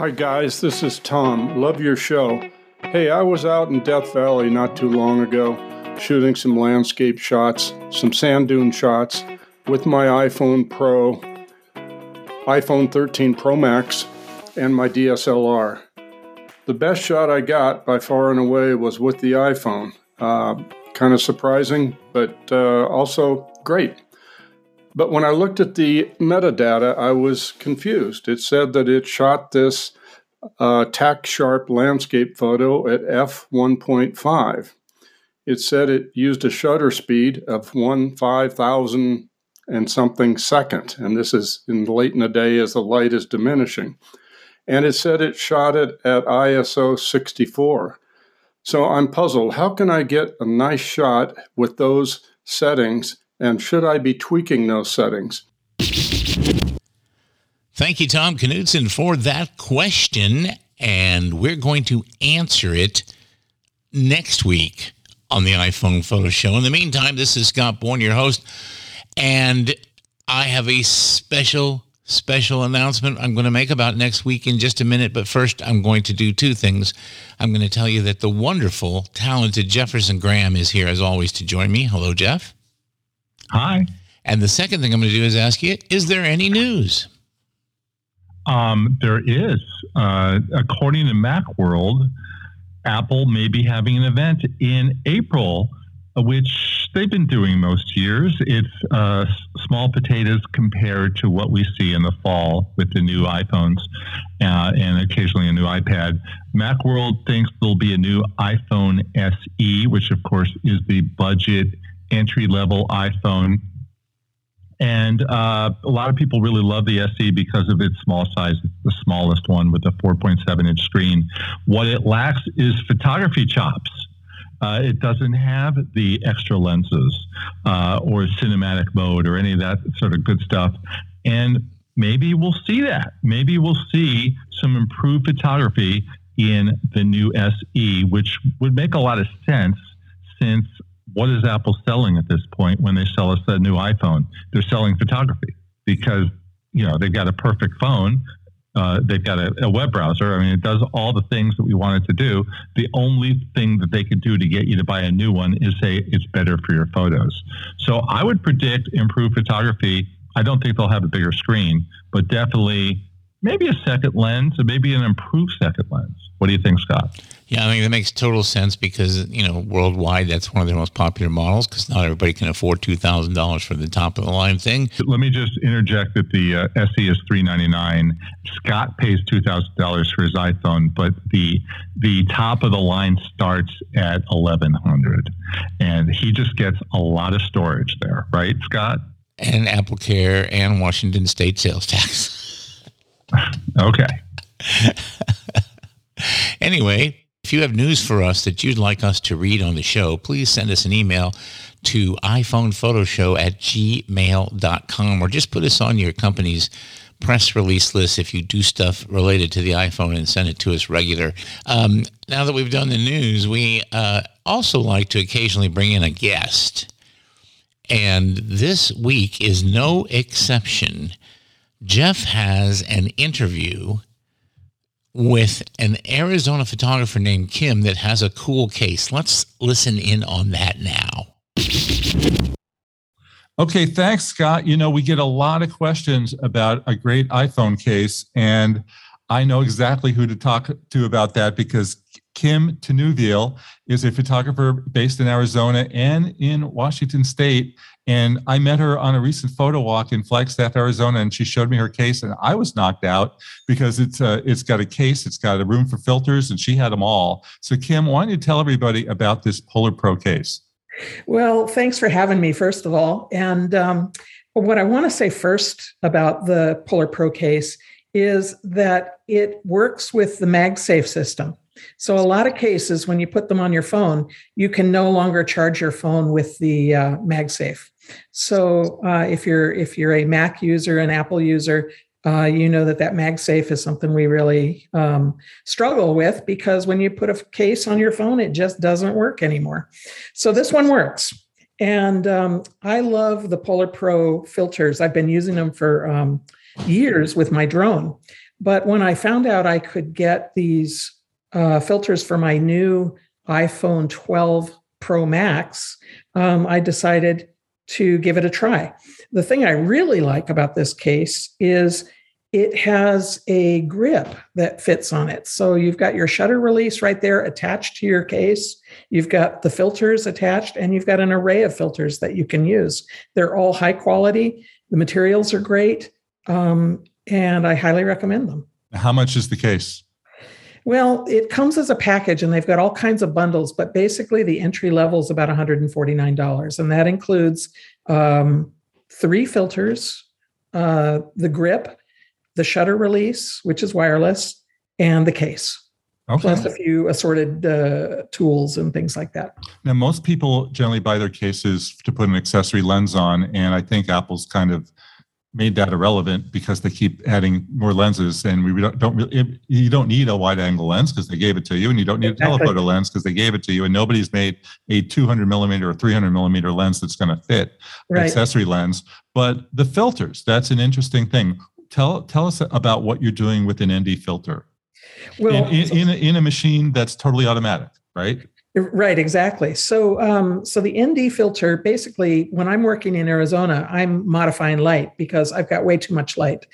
Hi, guys. This is Tom. Love your show. Hey, I was out in Death Valley not too long ago shooting some landscape shots, some sand dune shots with my iPhone Pro, iPhone 13 Pro Max, and my DSLR. The best shot I got by far and away was with the iPhone. Uh, kind of surprising, but uh, also great. But when I looked at the metadata, I was confused. It said that it shot this uh, tack sharp landscape photo at f1.5. It said it used a shutter speed of one five thousand and something second, and this is in late in the day as the light is diminishing. And it said it shot it at ISO 64. So I'm puzzled. How can I get a nice shot with those settings and should I be tweaking those settings? Thank you, Tom Knudsen, for that question. And we're going to answer it next week on the iPhone Photo Show. In the meantime, this is Scott Bourne, your host. And I have a special, special announcement I'm going to make about next week in just a minute. But first, I'm going to do two things. I'm going to tell you that the wonderful, talented Jefferson Graham is here, as always, to join me. Hello, Jeff. Hi. And the second thing I'm going to do is ask you Is there any news? Um, there is. Uh, according to Macworld, Apple may be having an event in April, which they've been doing most years. It's uh, small potatoes compared to what we see in the fall with the new iPhones uh, and occasionally a new iPad. Macworld thinks there'll be a new iPhone SE, which of course is the budget entry level iPhone. And uh, a lot of people really love the SE because of its small size. It's the smallest one with a 4.7 inch screen. What it lacks is photography chops. Uh, it doesn't have the extra lenses uh, or cinematic mode or any of that sort of good stuff. And maybe we'll see that. Maybe we'll see some improved photography in the new SE, which would make a lot of sense since what is Apple selling at this point when they sell us the new iPhone? They're selling photography because you know they've got a perfect phone. Uh, they've got a, a, web browser. I mean, it does all the things that we want it to do. The only thing that they could do to get you to buy a new one is say it's better for your photos. So I would predict improved photography. I don't think they'll have a bigger screen, but definitely maybe a second lens or maybe an improved second lens. What do you think, Scott? Yeah, I think that makes total sense because you know worldwide that's one of their most popular models because not everybody can afford two thousand dollars for the top of the line thing. Let me just interject that the uh, SE is three ninety nine. Scott pays two thousand dollars for his iPhone, but the the top of the line starts at eleven hundred, and he just gets a lot of storage there, right, Scott? And Apple Care and Washington State sales tax. okay. Anyway, if you have news for us that you'd like us to read on the show, please send us an email to iPhonePhotoShow at gmail.com or just put us on your company's press release list if you do stuff related to the iPhone and send it to us regular. Um, now that we've done the news, we uh, also like to occasionally bring in a guest. And this week is no exception. Jeff has an interview with an Arizona photographer named Kim that has a cool case. Let's listen in on that now. Okay, thanks, Scott. You know, we get a lot of questions about a great iPhone case, and I know exactly who to talk to about that because Kim Tinuviel is a photographer based in Arizona and in Washington State. And I met her on a recent photo walk in Flagstaff, Arizona, and she showed me her case, and I was knocked out because it's uh, it's got a case, it's got a room for filters, and she had them all. So, Kim, why don't you tell everybody about this Polar Pro case? Well, thanks for having me, first of all. And um, what I want to say first about the Polar Pro case is that it works with the MagSafe system. So, a lot of cases, when you put them on your phone, you can no longer charge your phone with the uh, MagSafe. So uh, if you're if you're a Mac user, an Apple user, uh, you know that that MagSafe is something we really um, struggle with because when you put a case on your phone, it just doesn't work anymore. So this one works. And um, I love the Polar Pro filters. I've been using them for um, years with my drone. But when I found out I could get these uh, filters for my new iPhone 12 Pro Max, um, I decided to give it a try. The thing I really like about this case is it has a grip that fits on it. So you've got your shutter release right there attached to your case. You've got the filters attached, and you've got an array of filters that you can use. They're all high quality. The materials are great, um, and I highly recommend them. How much is the case? Well, it comes as a package and they've got all kinds of bundles, but basically the entry level is about $149. And that includes um, three filters, uh, the grip, the shutter release, which is wireless, and the case. Okay. Plus a few assorted uh, tools and things like that. Now, most people generally buy their cases to put an accessory lens on, and I think Apple's kind of made that irrelevant because they keep adding more lenses, and we don't, don't really. You don't need a wide-angle lens because they gave it to you, and you don't need exactly. a telephoto lens because they gave it to you, and nobody's made a 200 millimeter or 300 millimeter lens that's going to fit right. accessory lens. But the filters—that's an interesting thing tell tell us about what you're doing with an ND filter. Well, in, in, in, a, in a machine that's totally automatic, right? Right, exactly. So, um, so the ND filter basically, when I'm working in Arizona, I'm modifying light because I've got way too much light,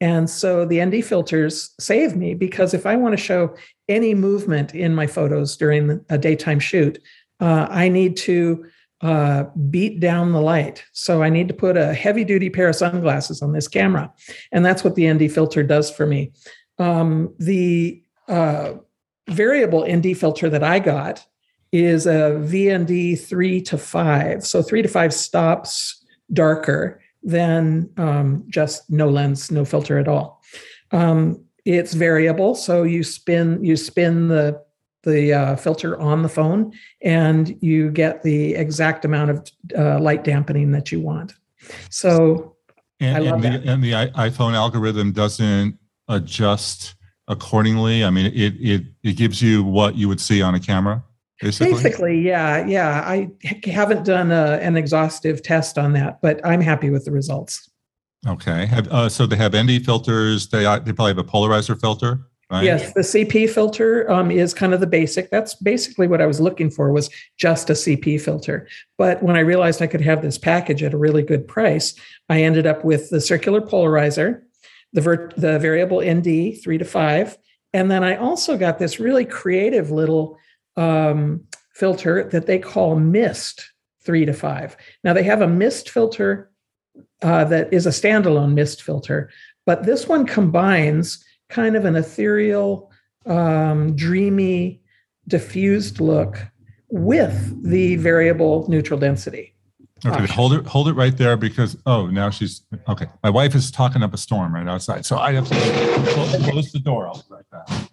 and so the ND filters save me because if I want to show any movement in my photos during a daytime shoot, uh, I need to uh, beat down the light. So I need to put a heavy duty pair of sunglasses on this camera. And that's what the ND filter does for me. Um, the uh, variable ND filter that I got is a VND three to five. So three to five stops darker than um, just no lens, no filter at all. Um, it's variable. So you spin, you spin the the uh, filter on the phone and you get the exact amount of uh, light dampening that you want. So and, I love and the, that. and the iPhone algorithm doesn't adjust accordingly. I mean, it it it gives you what you would see on a camera. Basically, basically yeah, yeah. I haven't done a, uh, an exhaustive test on that, but I'm happy with the results. Okay. Uh, so they have ND filters. They they probably have a polarizer filter. Right? Yes, the CP filter um, is kind of the basic. That's basically what I was looking for was just a CP filter. But when I realized I could have this package at a really good price, I ended up with the circular polarizer, the ver- the variable ND three to five, and then I also got this really creative little um, filter that they call Mist three to five. Now they have a Mist filter uh, that is a standalone Mist filter, but this one combines kind of an ethereal, um, dreamy, diffused look with the variable neutral density. Okay, hold it, hold it right there because oh, now she's okay. My wife is talking up a storm right outside, so I have to close, close the door. I'll be right back.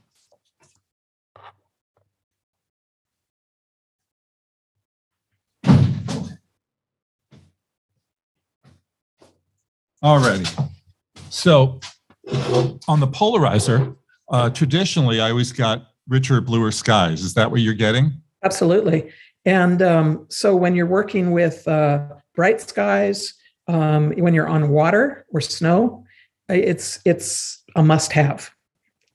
Alrighty. So on the polarizer, uh, traditionally, I always got richer, bluer skies. Is that what you're getting? Absolutely. And um, so when you're working with uh, bright skies, um, when you're on water or snow, it's it's a must-have.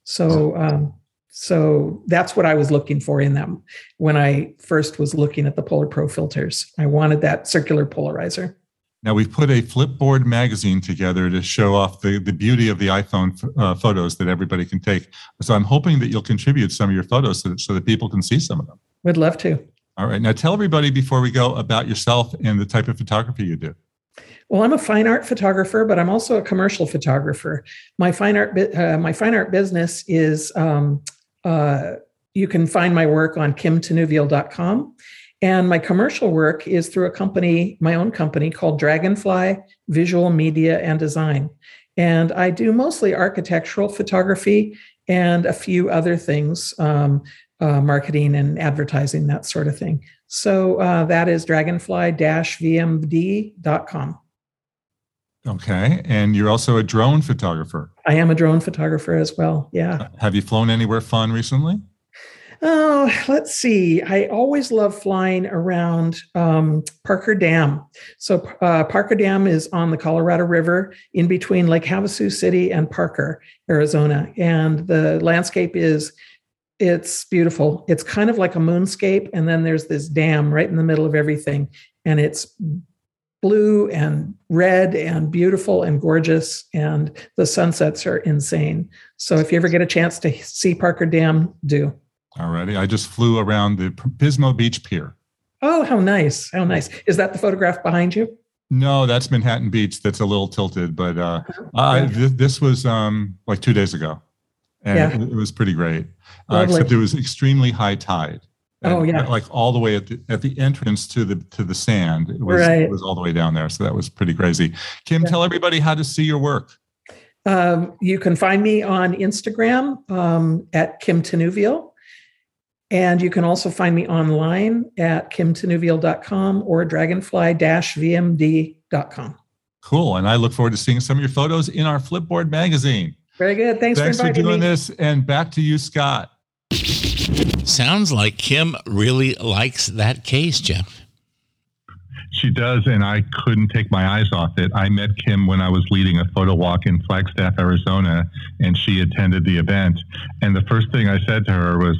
So um, so that's what I was looking for in them when I first was looking at the Polar Pro filters. I wanted that circular polarizer. Now we've put a Flipboard magazine together to show off the, the beauty of the iPhone uh, photos that everybody can take. So I'm hoping that you'll contribute some of your photos so that, so that people can see some of them. Would love to. All right. Now tell everybody before we go about yourself and the type of photography you do. Well, I'm a fine art photographer, but I'm also a commercial photographer. My fine art, uh, my fine art business is. Um, uh, you can find my work on kimtinuviel.com and my commercial work is through a company, my own company called Dragonfly Visual Media and Design. And I do mostly architectural photography and a few other things, um, uh, marketing and advertising, that sort of thing. So uh, that is dragonfly vmd.com. Okay. And you're also a drone photographer. I am a drone photographer as well. Yeah. Have you flown anywhere fun recently? Oh, let's see. I always love flying around um, Parker Dam. So, uh, Parker Dam is on the Colorado River in between Lake Havasu City and Parker, Arizona. And the landscape is it's beautiful. It's kind of like a moonscape. And then there's this dam right in the middle of everything. And it's blue and red and beautiful and gorgeous. And the sunsets are insane. So if you ever get a chance to see Parker Dam, do. Alrighty. I just flew around the Pismo Beach Pier. Oh, how nice. How nice. Is that the photograph behind you? No, that's Manhattan Beach. That's a little tilted, but uh, I, th- this was um, like two days ago. And yeah. it, it was pretty great. Uh, except it was extremely high tide. And oh yeah, like all the way at the at the entrance to the to the sand. It was right. it was all the way down there. So that was pretty crazy. Kim, yeah. tell everybody how to see your work. Um, you can find me on Instagram um, at Kim Tinuviel. And you can also find me online at kimtinuviel.com or dragonfly-vmd.com. Cool. And I look forward to seeing some of your photos in our Flipboard magazine. Very good. Thanks, Thanks for, for doing me. this. And back to you, Scott. Sounds like Kim really likes that case, Jeff. She does, and I couldn't take my eyes off it. I met Kim when I was leading a photo walk in Flagstaff, Arizona, and she attended the event. And the first thing I said to her was,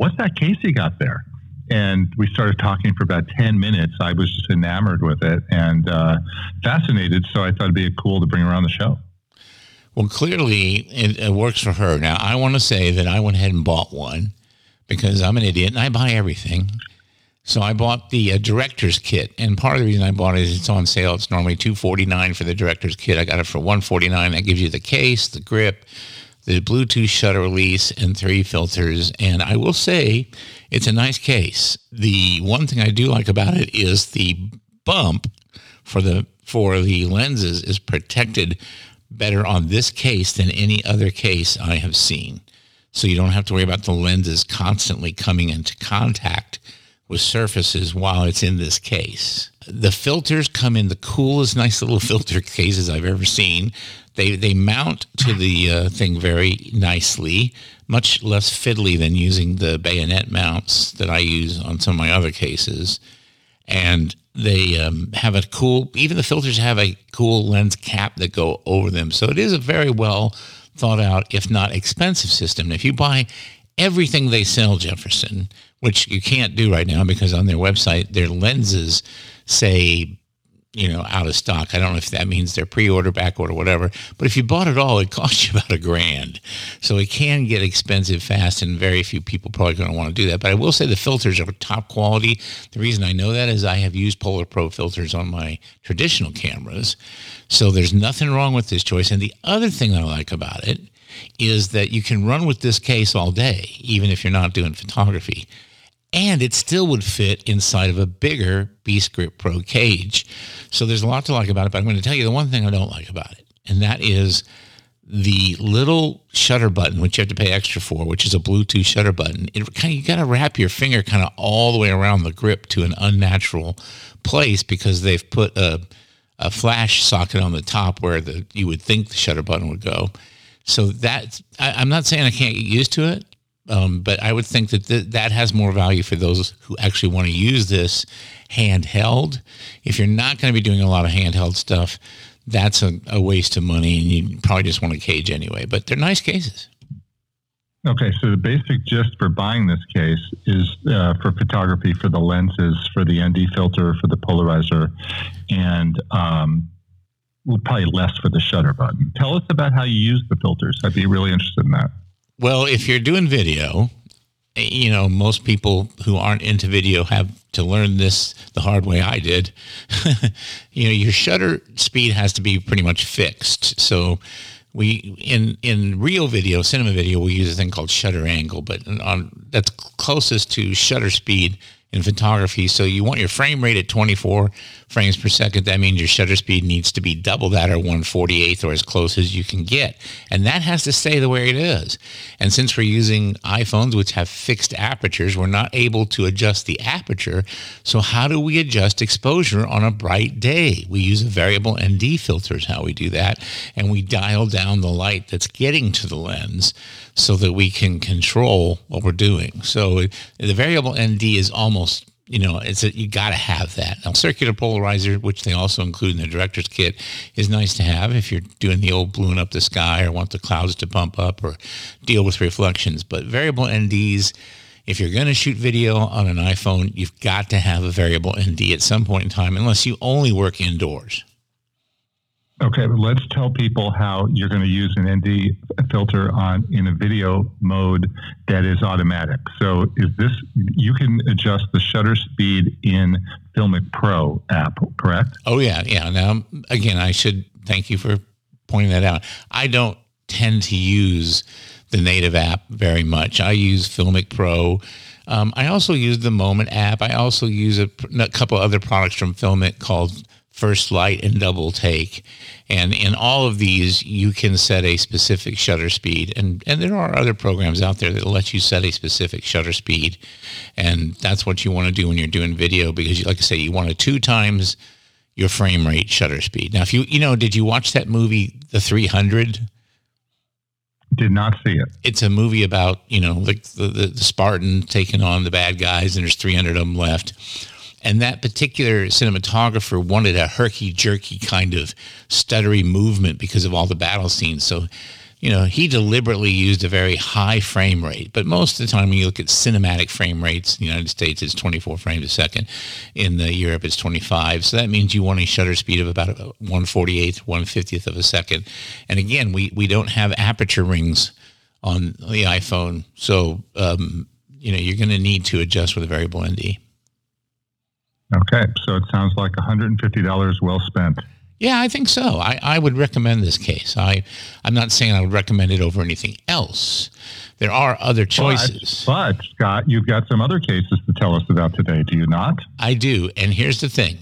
What's that case you got there? And we started talking for about 10 minutes. I was just enamored with it and uh, fascinated. So I thought it'd be cool to bring her on the show. Well, clearly it, it works for her. Now, I want to say that I went ahead and bought one because I'm an idiot and I buy everything. So I bought the uh, director's kit, and part of the reason I bought it is it's on sale. It's normally two forty nine for the director's kit. I got it for one forty nine. That gives you the case, the grip, the Bluetooth shutter release, and three filters. And I will say, it's a nice case. The one thing I do like about it is the bump for the for the lenses is protected better on this case than any other case I have seen. So you don't have to worry about the lenses constantly coming into contact with surfaces while it's in this case. The filters come in the coolest, nice little filter cases I've ever seen. They they mount to the uh, thing very nicely, much less fiddly than using the bayonet mounts that I use on some of my other cases. And they um, have a cool, even the filters have a cool lens cap that go over them. So it is a very well thought out, if not expensive system. if you buy everything they sell, Jefferson, which you can't do right now because on their website, their lenses say you know, out of stock. I don't know if that means they're pre-order, back order, whatever. But if you bought it all, it costs you about a grand. So it can get expensive fast, and very few people probably going to want to do that. But I will say the filters are top quality. The reason I know that is I have used Polar Pro filters on my traditional cameras. So there's nothing wrong with this choice. And the other thing I like about it is that you can run with this case all day, even if you're not doing photography and it still would fit inside of a bigger Beast Grip Pro cage. So there's a lot to like about it, but I'm going to tell you the one thing I don't like about it, and that is the little shutter button, which you have to pay extra for, which is a Bluetooth shutter button. It kind of, you got to wrap your finger kind of all the way around the grip to an unnatural place because they've put a, a flash socket on the top where the you would think the shutter button would go. So that I, I'm not saying I can't get used to it. Um, but I would think that th- that has more value for those who actually want to use this handheld. If you're not going to be doing a lot of handheld stuff, that's a, a waste of money, and you probably just want a cage anyway. But they're nice cases. Okay, so the basic gist for buying this case is uh, for photography, for the lenses, for the ND filter, for the polarizer, and um, probably less for the shutter button. Tell us about how you use the filters. I'd be really interested in that. Well, if you're doing video, eh, you know, most people who aren't into video have to learn this the hard way I did. you know, your shutter speed has to be pretty much fixed. So we in in real video, cinema video, we use a thing called shutter angle, but on that's closest to shutter speed in photography. So you want your frame rate at 24 frames per second. That means your shutter speed needs to be double that or 148th or as close as you can get. And that has to stay the way it is. And since we're using iPhones, which have fixed apertures, we're not able to adjust the aperture. So how do we adjust exposure on a bright day? We use a variable ND filter is how we do that. And we dial down the light that's getting to the lens so that we can control what we're doing. So the variable ND is almost you know, it's a, you got to have that. Now, circular polarizer, which they also include in the director's kit, is nice to have if you're doing the old bluing up the sky or want the clouds to bump up or deal with reflections. But variable NDs, if you're going to shoot video on an iPhone, you've got to have a variable ND at some point in time, unless you only work indoors. Okay, but let's tell people how you're going to use an ND filter on in a video mode that is automatic. So is this you can adjust the shutter speed in Filmic Pro app, correct? Oh yeah, yeah. Now again, I should thank you for pointing that out. I don't tend to use the native app very much. I use Filmic Pro. Um, I also use the Moment app. I also use a, a couple other products from Filmic called first light and double take. And in all of these, you can set a specific shutter speed. And, and there are other programs out there that let you set a specific shutter speed. And that's what you want to do when you're doing video because, like I say, you want to two times your frame rate shutter speed. Now, if you, you know, did you watch that movie, The 300? Did not see it. It's a movie about, you know, like the, the, the Spartan taking on the bad guys, and there's 300 of them left and that particular cinematographer wanted a herky jerky kind of stuttery movement because of all the battle scenes. So, you know, he deliberately used a very high frame rate. But most of the time, when you look at cinematic frame rates, in the United States, it's 24 frames a second. In the Europe, it's 25. So that means you want a shutter speed of about 148th, 150th of a second. And again, we, we don't have aperture rings on the iPhone. So, um, you know, you're going to need to adjust with a variable ND. Okay, so it sounds like $150 well spent. Yeah, I think so. I, I would recommend this case. I, I'm not saying I would recommend it over anything else. There are other choices. But, but, Scott, you've got some other cases to tell us about today, do you not? I do. And here's the thing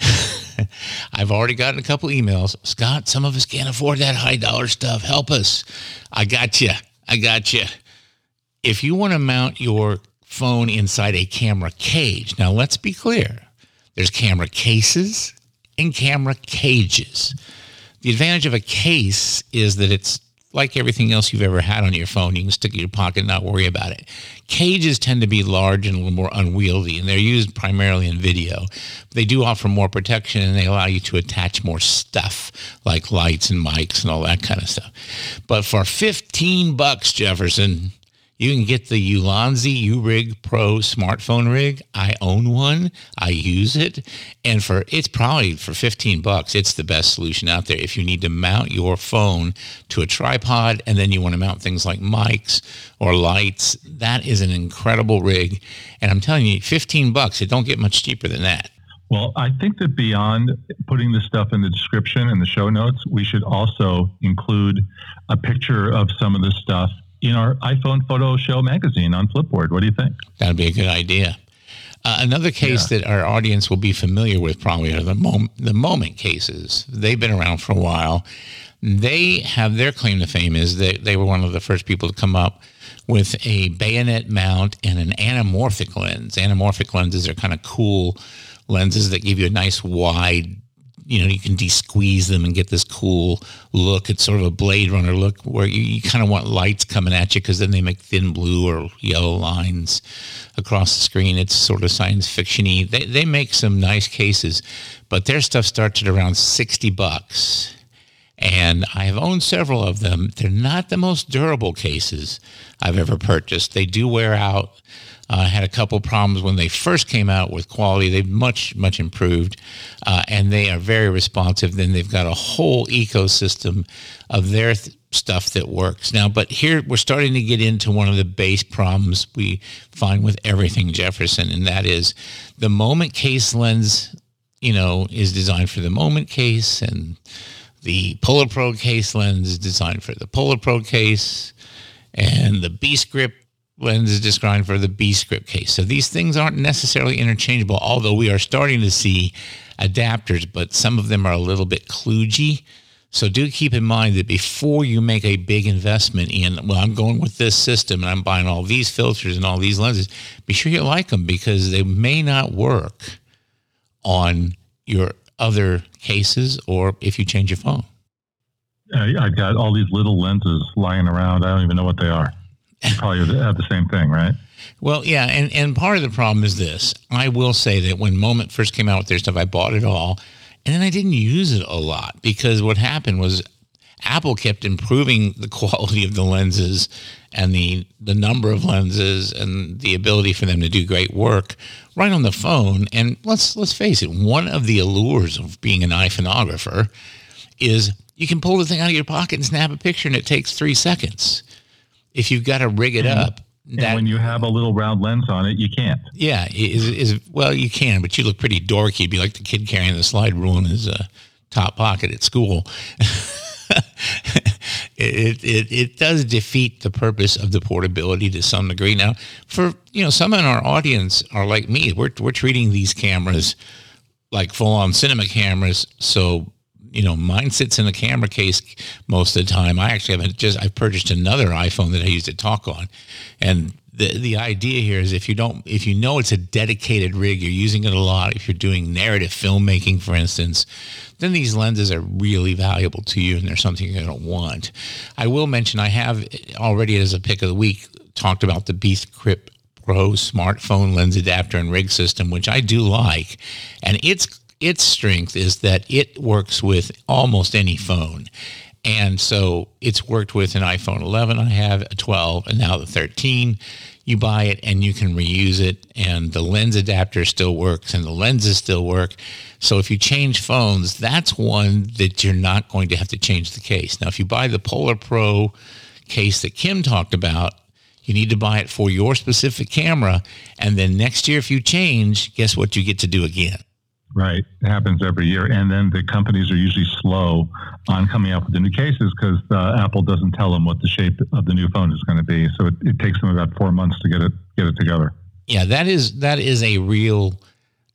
I've already gotten a couple emails. Scott, some of us can't afford that high dollar stuff. Help us. I got you. I got you. If you want to mount your phone inside a camera cage. Now, let's be clear there's camera cases and camera cages. The advantage of a case is that it's like everything else you've ever had on your phone. You can stick it in your pocket and not worry about it. Cages tend to be large and a little more unwieldy, and they're used primarily in video. They do offer more protection and they allow you to attach more stuff like lights and mics and all that kind of stuff. But for 15 bucks, Jefferson, you can get the Ulanzi Urig Pro smartphone rig. I own one. I use it. And for it's probably for 15 bucks, it's the best solution out there. If you need to mount your phone to a tripod and then you want to mount things like mics or lights, that is an incredible rig. And I'm telling you, 15 bucks, it don't get much cheaper than that. Well, I think that beyond putting this stuff in the description and the show notes, we should also include a picture of some of this stuff in our iPhone Photo Show magazine on Flipboard. What do you think? That'd be a good idea. Uh, another case yeah. that our audience will be familiar with probably are the, mom- the moment cases. They've been around for a while. They have their claim to fame is that they were one of the first people to come up with a bayonet mount and an anamorphic lens. Anamorphic lenses are kind of cool lenses that give you a nice wide you know you can de-squeeze them and get this cool look. It's sort of a blade runner look where you, you kind of want lights coming at you because then they make thin blue or yellow lines across the screen. It's sort of science fictiony. They, they make some nice cases but their stuff starts at around 60 bucks. And I have owned several of them. They're not the most durable cases I've ever purchased. They do wear out uh, had a couple problems when they first came out with quality. They've much, much improved, uh, and they are very responsive. Then they've got a whole ecosystem of their th- stuff that works now. But here we're starting to get into one of the base problems we find with everything Jefferson, and that is the moment case lens. You know, is designed for the moment case, and the Polar Pro case lens is designed for the Polar Pro case, and the Beast Grip lens is described for the Beast Grip case. So these things aren't necessarily interchangeable, although we are starting to see adapters, but some of them are a little bit kludgy. So do keep in mind that before you make a big investment in, well, I'm going with this system and I'm buying all these filters and all these lenses, be sure you like them because they may not work on your other cases or if you change your phone. I've got all these little lenses lying around. I don't even know what they are. Probably have uh, the same thing, right? Well, yeah, and, and part of the problem is this. I will say that when Moment first came out with their stuff, I bought it all, and then I didn't use it a lot because what happened was Apple kept improving the quality of the lenses and the the number of lenses and the ability for them to do great work right on the phone. And let's let's face it, one of the allures of being an iPhoneographer is you can pull the thing out of your pocket and snap a picture, and it takes three seconds. If you've got to rig it up, and when you have a little round lens on it, you can't. Yeah, is is well, you can, but you look pretty dorky. You'd be like the kid carrying the slide rule in his uh, top pocket at school. it, it it does defeat the purpose of the portability to some degree. Now, for you know, some in our audience are like me. We're we're treating these cameras like full on cinema cameras. So you know, mine sits in a camera case most of the time. I actually haven't just I've purchased another iPhone that I use to talk on, and the the idea here is if you don't if you know it's a dedicated rig, you're using it a lot. If you're doing narrative filmmaking, for instance, then these lenses are really valuable to you, and they're something you're going to want. I will mention I have already as a pick of the week talked about the Beast Grip Pro smartphone lens adapter and rig system, which I do like, and it's its strength is that it works with almost any phone. And so it's worked with an iPhone 11. I have a 12 and now the 13. You buy it and you can reuse it, and the lens adapter still works and the lenses still work. So if you change phones, that's one that you're not going to have to change the case. Now, if you buy the Polar Pro case that Kim talked about, you need to buy it for your specific camera. And then next year, if you change, guess what you get to do again? Right. It happens every year. And then the companies are usually slow on coming up with the new cases because uh, Apple doesn't tell them what the shape of the new phone is going to be. So it, it takes them about four months to get it get it together. Yeah, that is that is a real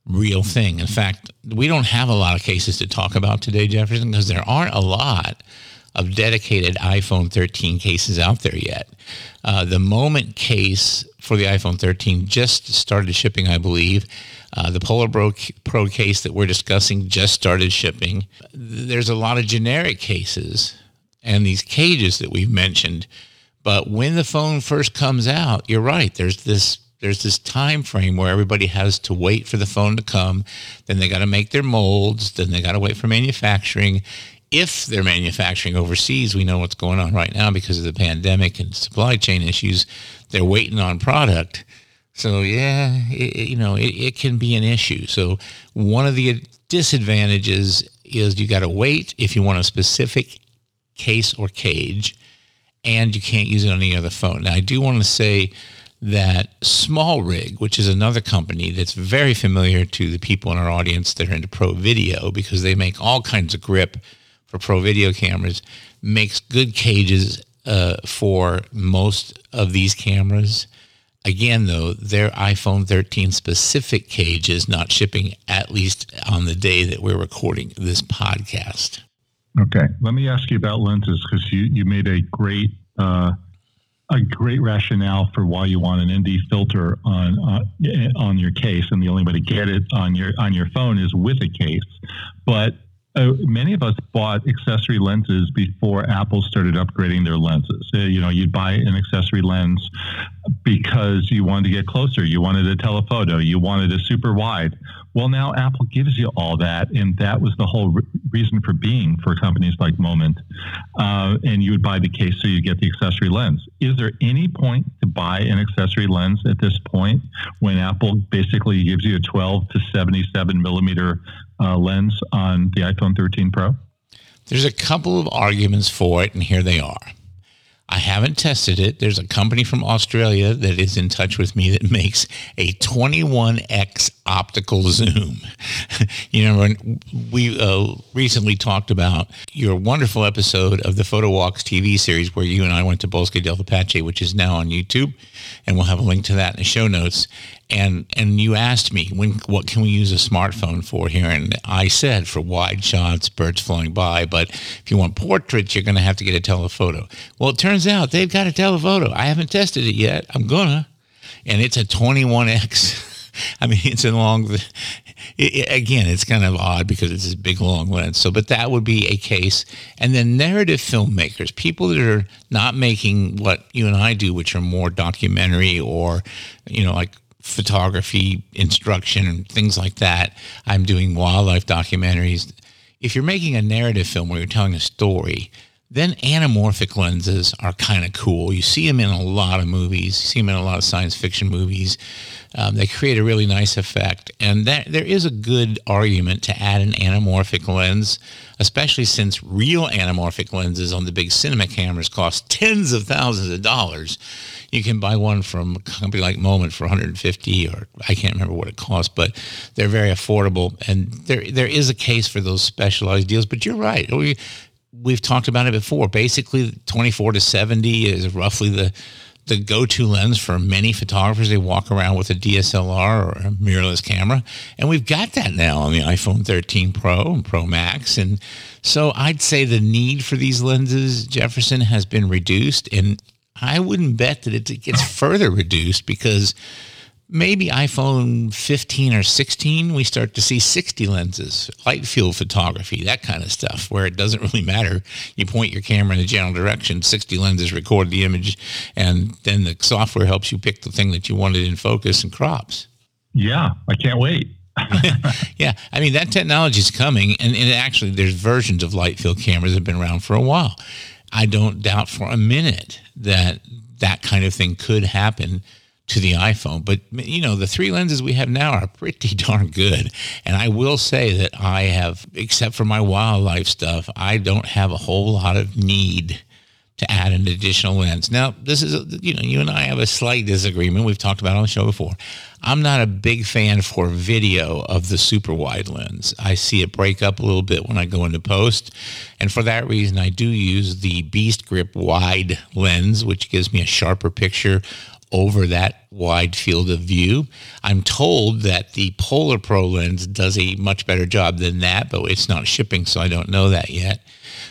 real thing. In fact, we don't have a lot of cases to talk about today, Jefferson, because there aren't a lot of dedicated iPhone 13 cases out there yet. Uh, the Moment case for the iPhone 13 just started shipping, I believe. Uh, the Polar Pro, Pro case that we're discussing just started shipping. There's a lot of generic cases and these cages that we've mentioned. But when the phone first comes out, you're right. There's this there's this time frame where everybody has to wait for the phone to come. Then they got to make their molds. Then they got to wait for manufacturing. If they're manufacturing overseas, we know what's going on right now because of the pandemic and supply chain issues. They're waiting on product. So yeah, it, you know, it, it can be an issue. So one of the disadvantages is you got to wait if you want a specific case or cage, and you can't use it on any other phone. Now I do want to say that Small Rig, which is another company that's very familiar to the people in our audience that are into pro video because they make all kinds of grip for pro video cameras, makes good cages uh, for most of these cameras. Again, though, their iPhone 13 specific cage is not shipping at least on the day that we're recording this podcast. Okay, let me ask you about lenses because you, you made a great uh, a great rationale for why you want an ND filter on uh, on your case, and the only way to get it on your on your phone is with a case. But uh, many of us bought accessory lenses before Apple started upgrading their lenses. Uh, you know, you'd buy an accessory lens because you wanted to get closer, you wanted a telephoto, you wanted a super wide. Well, now Apple gives you all that, and that was the whole re- reason for being for companies like Moment. Uh, and you would buy the case so you get the accessory lens. Is there any point buy an accessory lens at this point when Apple basically gives you a 12 to 77 millimeter uh, lens on the iPhone 13 Pro? There's a couple of arguments for it, and here they are. I haven't tested it. There's a company from Australia that is in touch with me that makes a 21x optical zoom. you know, we uh, recently talked about your wonderful episode of the Photo Walks TV series where you and I went to Bosque del Apache, which is now on YouTube, and we'll have a link to that in the show notes. And and you asked me when what can we use a smartphone for here, and I said for wide shots, birds flying by. But if you want portraits, you're going to have to get a telephoto. Well, it turns out they've got a telephoto. I haven't tested it yet. I'm gonna, and it's a 21x. I mean, it's a long. It, it, again, it's kind of odd because it's this big long lens. So, but that would be a case. And then narrative filmmakers, people that are not making what you and I do, which are more documentary or, you know, like photography instruction and things like that. I'm doing wildlife documentaries. If you're making a narrative film where you're telling a story, then anamorphic lenses are kind of cool. You see them in a lot of movies. You see them in a lot of science fiction movies. Um, they create a really nice effect, and that, there is a good argument to add an anamorphic lens, especially since real anamorphic lenses on the big cinema cameras cost tens of thousands of dollars. You can buy one from a company like Moment for 150, or I can't remember what it costs, but they're very affordable, and there there is a case for those specialized deals. But you're right. We, we've talked about it before. Basically, 24 to 70 is roughly the the go-to lens for many photographers. They walk around with a DSLR or a mirrorless camera, and we've got that now on the iPhone 13 Pro and Pro Max. And so I'd say the need for these lenses, Jefferson, has been reduced, and I wouldn't bet that it gets further reduced because maybe iPhone 15 or 16, we start to see 60 lenses, light field photography, that kind of stuff, where it doesn't really matter. You point your camera in a general direction, 60 lenses record the image, and then the software helps you pick the thing that you wanted in focus and crops. Yeah, I can't wait. yeah, I mean that technology is coming, and, and actually, there's versions of light field cameras that have been around for a while. I don't doubt for a minute that that kind of thing could happen to the iPhone. But you know, the three lenses we have now are pretty darn good. And I will say that I have, except for my wildlife stuff, I don't have a whole lot of need to add an additional lens. Now, this is, you know, you and I have a slight disagreement. We've talked about on the show before. I'm not a big fan for video of the super wide lens. I see it break up a little bit when I go into post. And for that reason, I do use the Beast Grip wide lens, which gives me a sharper picture over that wide field of view. I'm told that the Polar Pro lens does a much better job than that, but it's not shipping, so I don't know that yet.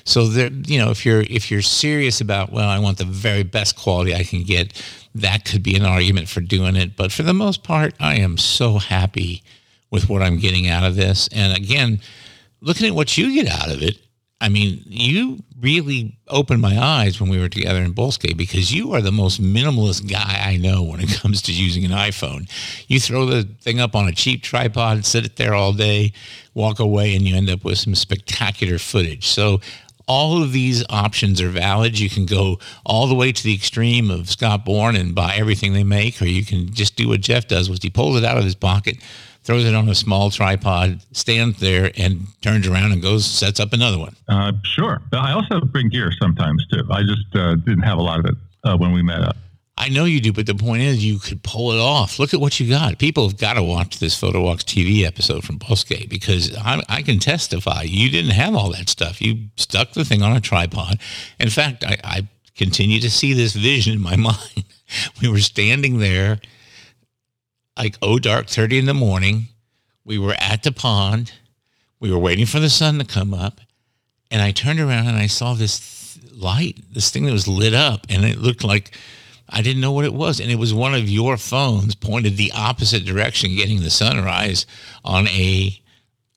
So there, you know, if you're if you're serious about, well, I want the very best quality I can get, that could be an argument for doing it. But for the most part, I am so happy with what I'm getting out of this. And again, looking at what you get out of it, I mean, you really opened my eyes when we were together in Bosque because you are the most minimalist guy I know when it comes to using an iPhone. You throw the thing up on a cheap tripod, sit it there all day, walk away, and you end up with some spectacular footage. So all of these options are valid. You can go all the way to the extreme of Scott Bourne and buy everything they make, or you can just do what Jeff does, which he pulls it out of his pocket, throws it on a small tripod, stands there, and turns around and goes sets up another one. Uh, sure. I also bring gear sometimes too. I just uh, didn't have a lot of it uh, when we met up. I know you do, but the point is, you could pull it off. Look at what you got. People have got to watch this Photo Walks TV episode from Bosque because I, I, can testify you didn't have all that stuff. You stuck the thing on a tripod. In fact, I, I continue to see this vision in my mind. we were standing there like oh dark 30 in the morning. We were at the pond. We were waiting for the sun to come up. And I turned around and I saw this light, this thing that was lit up. And it looked like I didn't know what it was. And it was one of your phones pointed the opposite direction, getting the sunrise on a,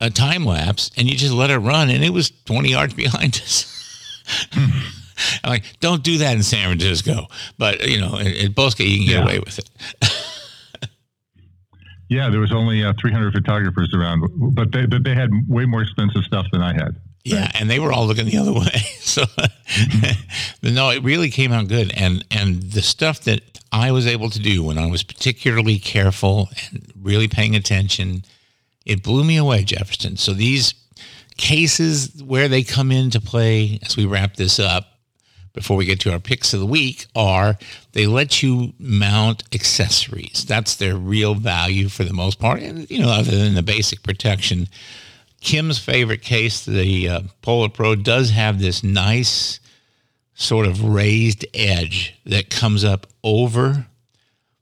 a time lapse. And you just let it run. And it was 20 yards behind us. I'm like, don't do that in San Francisco. But, you know, at Bosque, you can get yeah. away with it. Yeah, there was only uh, 300 photographers around, but they, but they had way more expensive stuff than I had. Yeah, and they were all looking the other way. So, mm-hmm. no, it really came out good. And and the stuff that I was able to do when I was particularly careful and really paying attention, it blew me away, Jefferson. So these cases where they come into play as we wrap this up, before we get to our picks of the week are they let you mount accessories. That's their real value for the most part. And, you know, other than the basic protection, Kim's favorite case, the uh, Polar Pro, does have this nice sort of raised edge that comes up over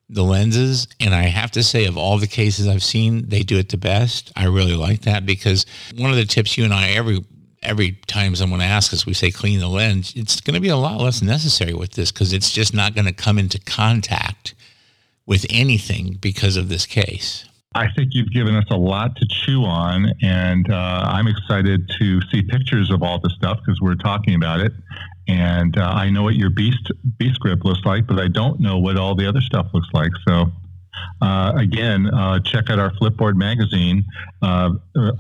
the lenses. And I have to say, of all the cases I've seen, they do it the best. I really like that because one of the tips you and I every every time someone asks us, we say clean the lens. It's going to be a lot less necessary with this because it's just not going to come into contact with anything because of this case. I think you've given us a lot to chew on, and uh, I'm excited to see pictures of all the stuff because we're talking about it. And uh, I know what your beast beast grip looks like, but I don't know what all the other stuff looks like. So uh, again, uh, check out our Flipboard magazine, uh,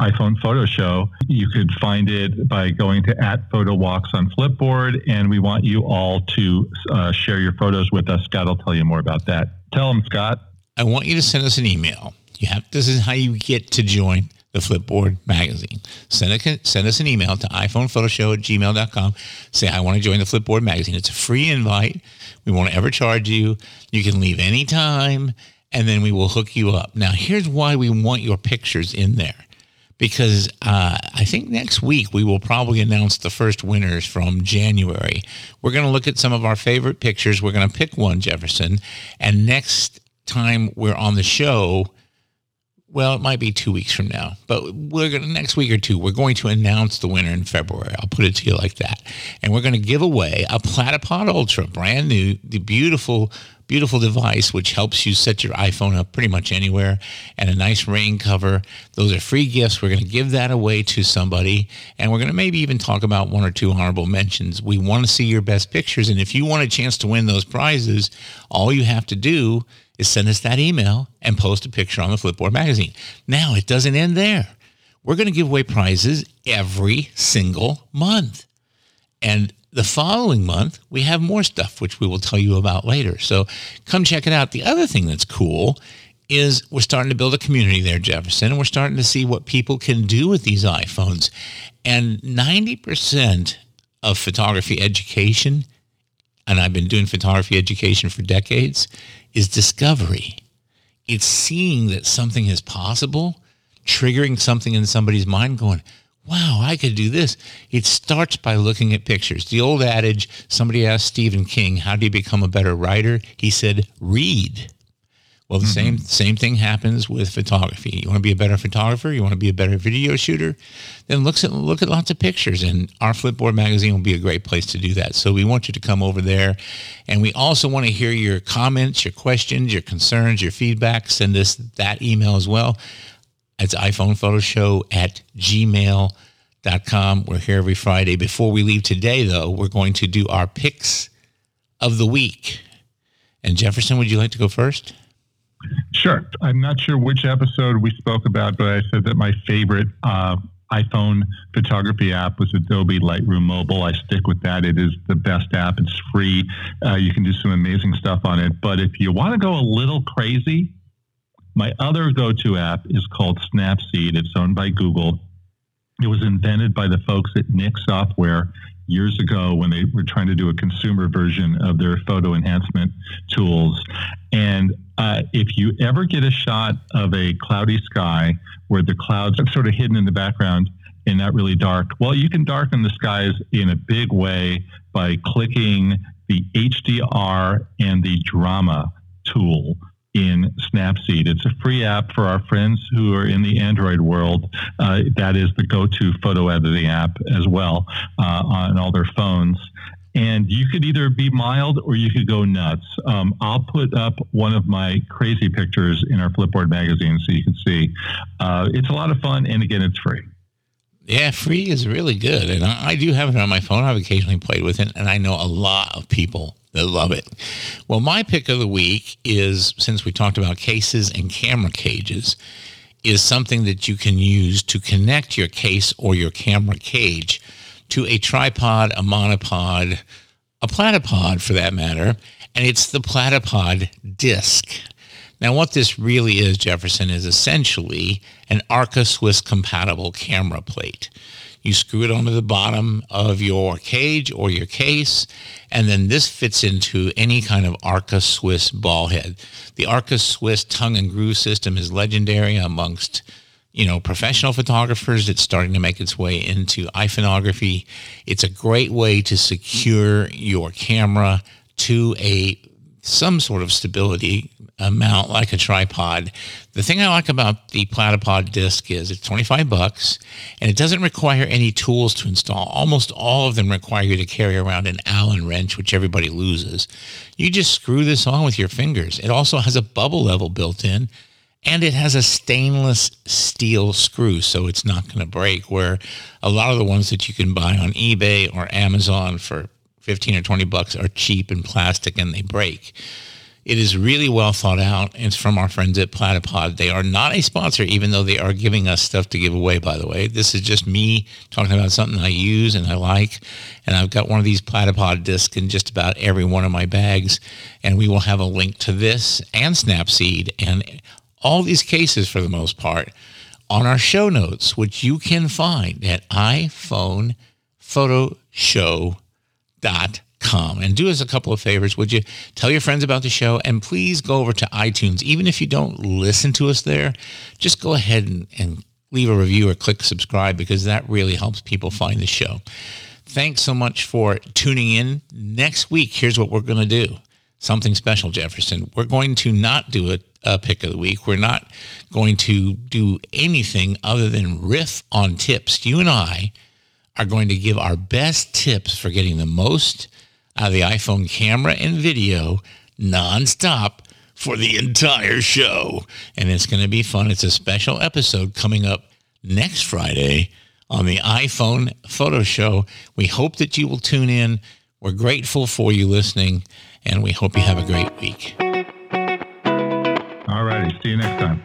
iPhone Photo Show. You could find it by going to at Photo Walks on Flipboard, and we want you all to uh, share your photos with us. Scott will tell you more about that. Tell them, Scott. I want you to send us an email. You have this is how you get to join the Flipboard magazine. Send, a, send us an email to iPhonePhotoShow at gmail.com. Say, I want to join the Flipboard magazine. It's a free invite. We won't ever charge you. You can leave anytime and then we will hook you up. Now, here's why we want your pictures in there. Because uh, I think next week we will probably announce the first winners from January. We're going to look at some of our favorite pictures. We're going to pick one, Jefferson. And next time we're on the show, well, it might be two weeks from now, but we're going to, next week or two, we're going to announce the winner in February. I'll put it to you like that. And we're going to give away a Platypod Ultra, brand new, the beautiful beautiful device which helps you set your iPhone up pretty much anywhere and a nice rain cover. Those are free gifts. We're going to give that away to somebody and we're going to maybe even talk about one or two honorable mentions. We want to see your best pictures. And if you want a chance to win those prizes, all you have to do is send us that email and post a picture on the Flipboard magazine. Now, it doesn't end there. We're going to give away prizes every single month. And the following month, we have more stuff, which we will tell you about later. So come check it out. The other thing that's cool is we're starting to build a community there, Jefferson, and we're starting to see what people can do with these iPhones. And 90% of photography education, and I've been doing photography education for decades, is discovery. It's seeing that something is possible, triggering something in somebody's mind, going, wow, I could do this. It starts by looking at pictures. The old adage somebody asked Stephen King, how do you become a better writer? He said, read. Well, the mm-hmm. same same thing happens with photography. You want to be a better photographer? You want to be a better video shooter? Then look at look at lots of pictures, and our Flipboard magazine will be a great place to do that. So we want you to come over there, and we also want to hear your comments, your questions, your concerns, your feedback. Send us that email as well. It's iPhone Photo Show at gmail.com. We're here every Friday. Before we leave today, though, we're going to do our picks of the week. And Jefferson, would you like to go first? Sure. I'm not sure which episode we spoke about, but I said that my favorite uh, iPhone photography app was Adobe Lightroom Mobile. I stick with that. It is the best app. It's free. Uh, you can do some amazing stuff on it. But if you want to go a little crazy, my other go to app is called Snapseed. It's owned by Google. It was invented by the folks at Nik Software years ago when they were trying to do a consumer version of their photo enhancement tools. And uh, if you ever get a shot of a cloudy sky where the clouds are sort of hidden in the background and not really dark, well, you can darken the skies in a big way by clicking the HDR and the drama tool in Snapseed. It's a free app for our friends who are in the Android world. Uh, that is the go-to photo editing app as well uh, on all their phones. And you could either be mild or you could go nuts. Um, I'll put up one of my crazy pictures in our Flipboard magazine so you can see. Uh, it's a lot of fun, and again, it's free. Yeah, free is really good. And I, I do have it on my phone. I've occasionally played with it, and I know a lot of people I love it. Well, my pick of the week is since we talked about cases and camera cages, is something that you can use to connect your case or your camera cage to a tripod, a monopod, a platypod for that matter, and it's the platypod disc. Now, what this really is, Jefferson, is essentially an Arca Swiss compatible camera plate. You screw it onto the bottom of your cage or your case, and then this fits into any kind of Arca Swiss ball head. The Arca Swiss tongue and groove system is legendary amongst you know, professional photographers. It's starting to make its way into iPhoneography. It's a great way to secure your camera to a some sort of stability mount like a tripod. The thing I like about the Platypod disc is it's 25 bucks and it doesn't require any tools to install. Almost all of them require you to carry around an Allen wrench, which everybody loses. You just screw this on with your fingers. It also has a bubble level built in and it has a stainless steel screw so it's not going to break where a lot of the ones that you can buy on ebay or amazon for 15 or 20 bucks are cheap and plastic and they break it is really well thought out. It's from our friends at platypod. They are not a sponsor even though they are giving us stuff to give away by the way. This is just me talking about something i use and i like. And i've got one of these platypod discs in just about every one of my bags. And we will have a link to this and snapseed and all these cases for the most part on our show notes, which you can find at iPhonePhotoShow.com. And do us a couple of favors. Would you tell your friends about the show? And please go over to iTunes. Even if you don't listen to us there, just go ahead and, and leave a review or click subscribe because that really helps people find the show. Thanks so much for tuning in. Next week, here's what we're going to do something special, Jefferson. We're going to not do a, a, pick of the week. We're not going to do anything other than riff on tips. You and I are going to give our best tips for getting the most out of the iPhone camera and video nonstop for the entire show. And it's going to be fun. It's a special episode coming up next Friday on the iPhone Photo Show. We hope that you will tune in. We're grateful for you listening and we hope you have a great week. All righty. See you next time.